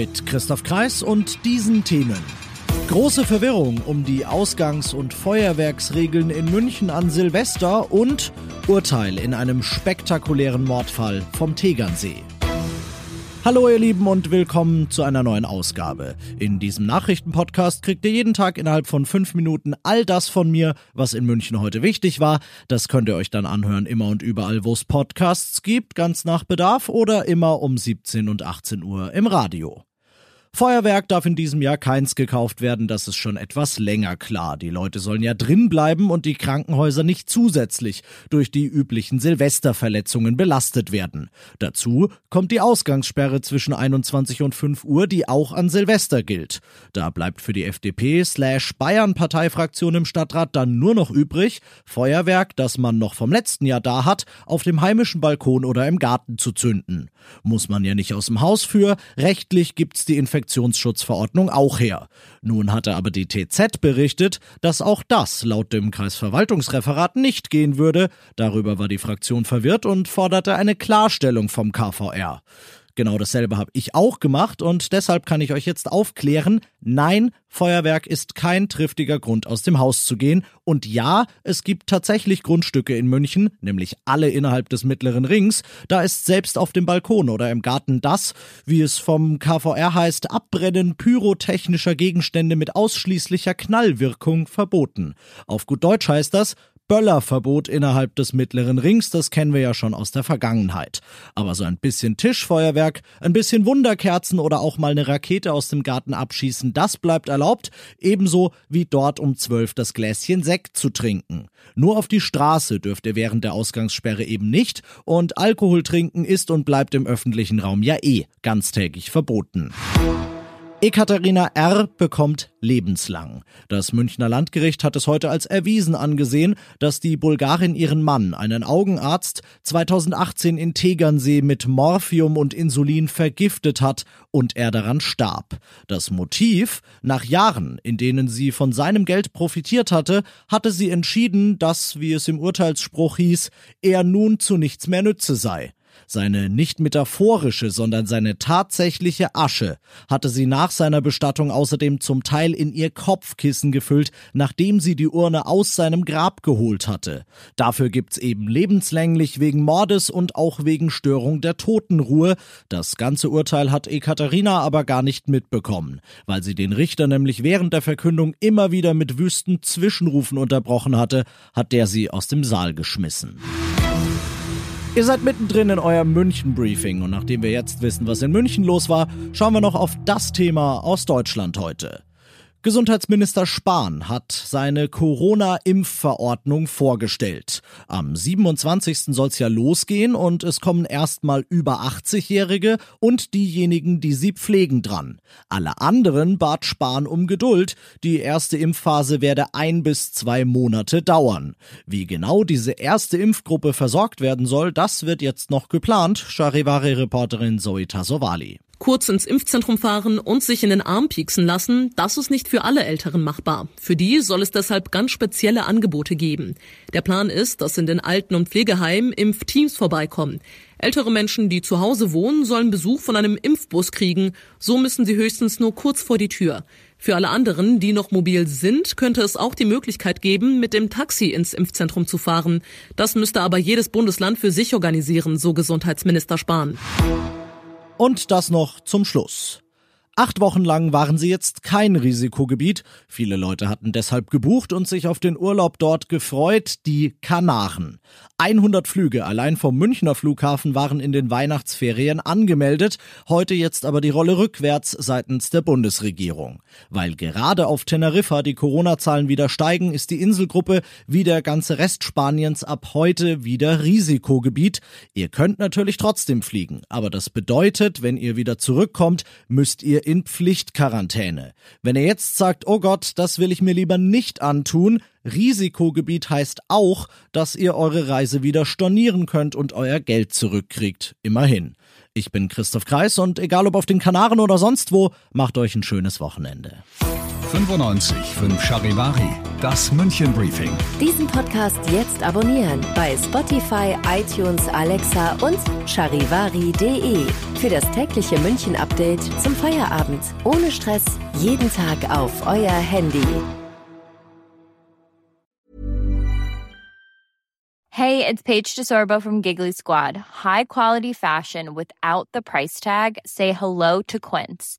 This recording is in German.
Mit Christoph Kreis und diesen Themen. Große Verwirrung um die Ausgangs- und Feuerwerksregeln in München an Silvester und Urteil in einem spektakulären Mordfall vom Tegernsee. Hallo ihr Lieben und willkommen zu einer neuen Ausgabe. In diesem Nachrichtenpodcast kriegt ihr jeden Tag innerhalb von fünf Minuten all das von mir, was in München heute wichtig war. Das könnt ihr euch dann anhören immer und überall, wo es Podcasts gibt, ganz nach Bedarf oder immer um 17 und 18 Uhr im Radio. Feuerwerk darf in diesem Jahr keins gekauft werden, das ist schon etwas länger klar. Die Leute sollen ja drin bleiben und die Krankenhäuser nicht zusätzlich durch die üblichen Silvesterverletzungen belastet werden. Dazu kommt die Ausgangssperre zwischen 21 und 5 Uhr, die auch an Silvester gilt. Da bleibt für die FDP slash Bayern Parteifraktion im Stadtrat dann nur noch übrig, Feuerwerk, das man noch vom letzten Jahr da hat, auf dem heimischen Balkon oder im Garten zu zünden. Muss man ja nicht aus dem Haus für, rechtlich gibt's die Infektion Infektionsschutzverordnung auch her. Nun hatte aber die TZ berichtet, dass auch das laut dem Kreisverwaltungsreferat nicht gehen würde. Darüber war die Fraktion verwirrt und forderte eine Klarstellung vom KVR. Genau dasselbe habe ich auch gemacht und deshalb kann ich euch jetzt aufklären, nein, Feuerwerk ist kein triftiger Grund aus dem Haus zu gehen und ja, es gibt tatsächlich Grundstücke in München, nämlich alle innerhalb des mittleren Rings, da ist selbst auf dem Balkon oder im Garten das, wie es vom KVR heißt, Abbrennen pyrotechnischer Gegenstände mit ausschließlicher Knallwirkung verboten. Auf gut Deutsch heißt das, Böllerverbot innerhalb des mittleren Rings, das kennen wir ja schon aus der Vergangenheit. Aber so ein bisschen Tischfeuerwerk, ein bisschen Wunderkerzen oder auch mal eine Rakete aus dem Garten abschießen, das bleibt erlaubt, ebenso wie dort um zwölf das Gläschen Sekt zu trinken. Nur auf die Straße dürft ihr während der Ausgangssperre eben nicht und Alkohol trinken ist und bleibt im öffentlichen Raum ja eh ganztägig verboten. Ekaterina R. bekommt lebenslang. Das Münchner Landgericht hat es heute als erwiesen angesehen, dass die Bulgarin ihren Mann, einen Augenarzt, 2018 in Tegernsee mit Morphium und Insulin vergiftet hat und er daran starb. Das Motiv, nach Jahren, in denen sie von seinem Geld profitiert hatte, hatte sie entschieden, dass, wie es im Urteilsspruch hieß, er nun zu nichts mehr nütze sei. Seine nicht metaphorische, sondern seine tatsächliche Asche hatte sie nach seiner Bestattung außerdem zum Teil in ihr Kopfkissen gefüllt, nachdem sie die Urne aus seinem Grab geholt hatte. Dafür gibt's eben lebenslänglich wegen Mordes und auch wegen Störung der Totenruhe. Das ganze Urteil hat Ekaterina aber gar nicht mitbekommen, weil sie den Richter nämlich während der Verkündung immer wieder mit wüsten Zwischenrufen unterbrochen hatte, hat der sie aus dem Saal geschmissen. Ihr seid mittendrin in eurem München-Briefing und nachdem wir jetzt wissen, was in München los war, schauen wir noch auf das Thema aus Deutschland heute. Gesundheitsminister Spahn hat seine Corona-Impfverordnung vorgestellt. Am 27. soll es ja losgehen und es kommen erstmal über 80-Jährige und diejenigen, die sie pflegen dran. Alle anderen bat Spahn um Geduld. Die erste Impfphase werde ein bis zwei Monate dauern. Wie genau diese erste Impfgruppe versorgt werden soll, das wird jetzt noch geplant. Charivari-Reporterin Zoe Tassovali kurz ins Impfzentrum fahren und sich in den Arm pieksen lassen, das ist nicht für alle Älteren machbar. Für die soll es deshalb ganz spezielle Angebote geben. Der Plan ist, dass in den Alten- und Pflegeheimen Impfteams vorbeikommen. Ältere Menschen, die zu Hause wohnen, sollen Besuch von einem Impfbus kriegen. So müssen sie höchstens nur kurz vor die Tür. Für alle anderen, die noch mobil sind, könnte es auch die Möglichkeit geben, mit dem Taxi ins Impfzentrum zu fahren. Das müsste aber jedes Bundesland für sich organisieren, so Gesundheitsminister Spahn. Und das noch zum Schluss. Acht Wochen lang waren sie jetzt kein Risikogebiet. Viele Leute hatten deshalb gebucht und sich auf den Urlaub dort gefreut, die Kanaren. 100 Flüge allein vom Münchner Flughafen waren in den Weihnachtsferien angemeldet, heute jetzt aber die Rolle rückwärts seitens der Bundesregierung. Weil gerade auf Teneriffa die Corona-Zahlen wieder steigen, ist die Inselgruppe wie der ganze Rest Spaniens ab heute wieder Risikogebiet. Ihr könnt natürlich trotzdem fliegen, aber das bedeutet, wenn ihr wieder zurückkommt, müsst ihr in Pflichtquarantäne. Wenn ihr jetzt sagt, oh Gott, das will ich mir lieber nicht antun, Risikogebiet heißt auch, dass ihr eure Reise wieder stornieren könnt und euer Geld zurückkriegt. Immerhin. Ich bin Christoph Kreis und egal ob auf den Kanaren oder sonst wo, macht euch ein schönes Wochenende. 95 5 Charivari, das München Briefing. Diesen Podcast jetzt abonnieren bei Spotify, iTunes, Alexa und charivari.de. Für das tägliche München Update zum Feierabend. Ohne Stress, jeden Tag auf euer Handy. Hey, it's Paige DeSorbo from Giggly Squad. High quality fashion without the price tag. Say hello to Quince.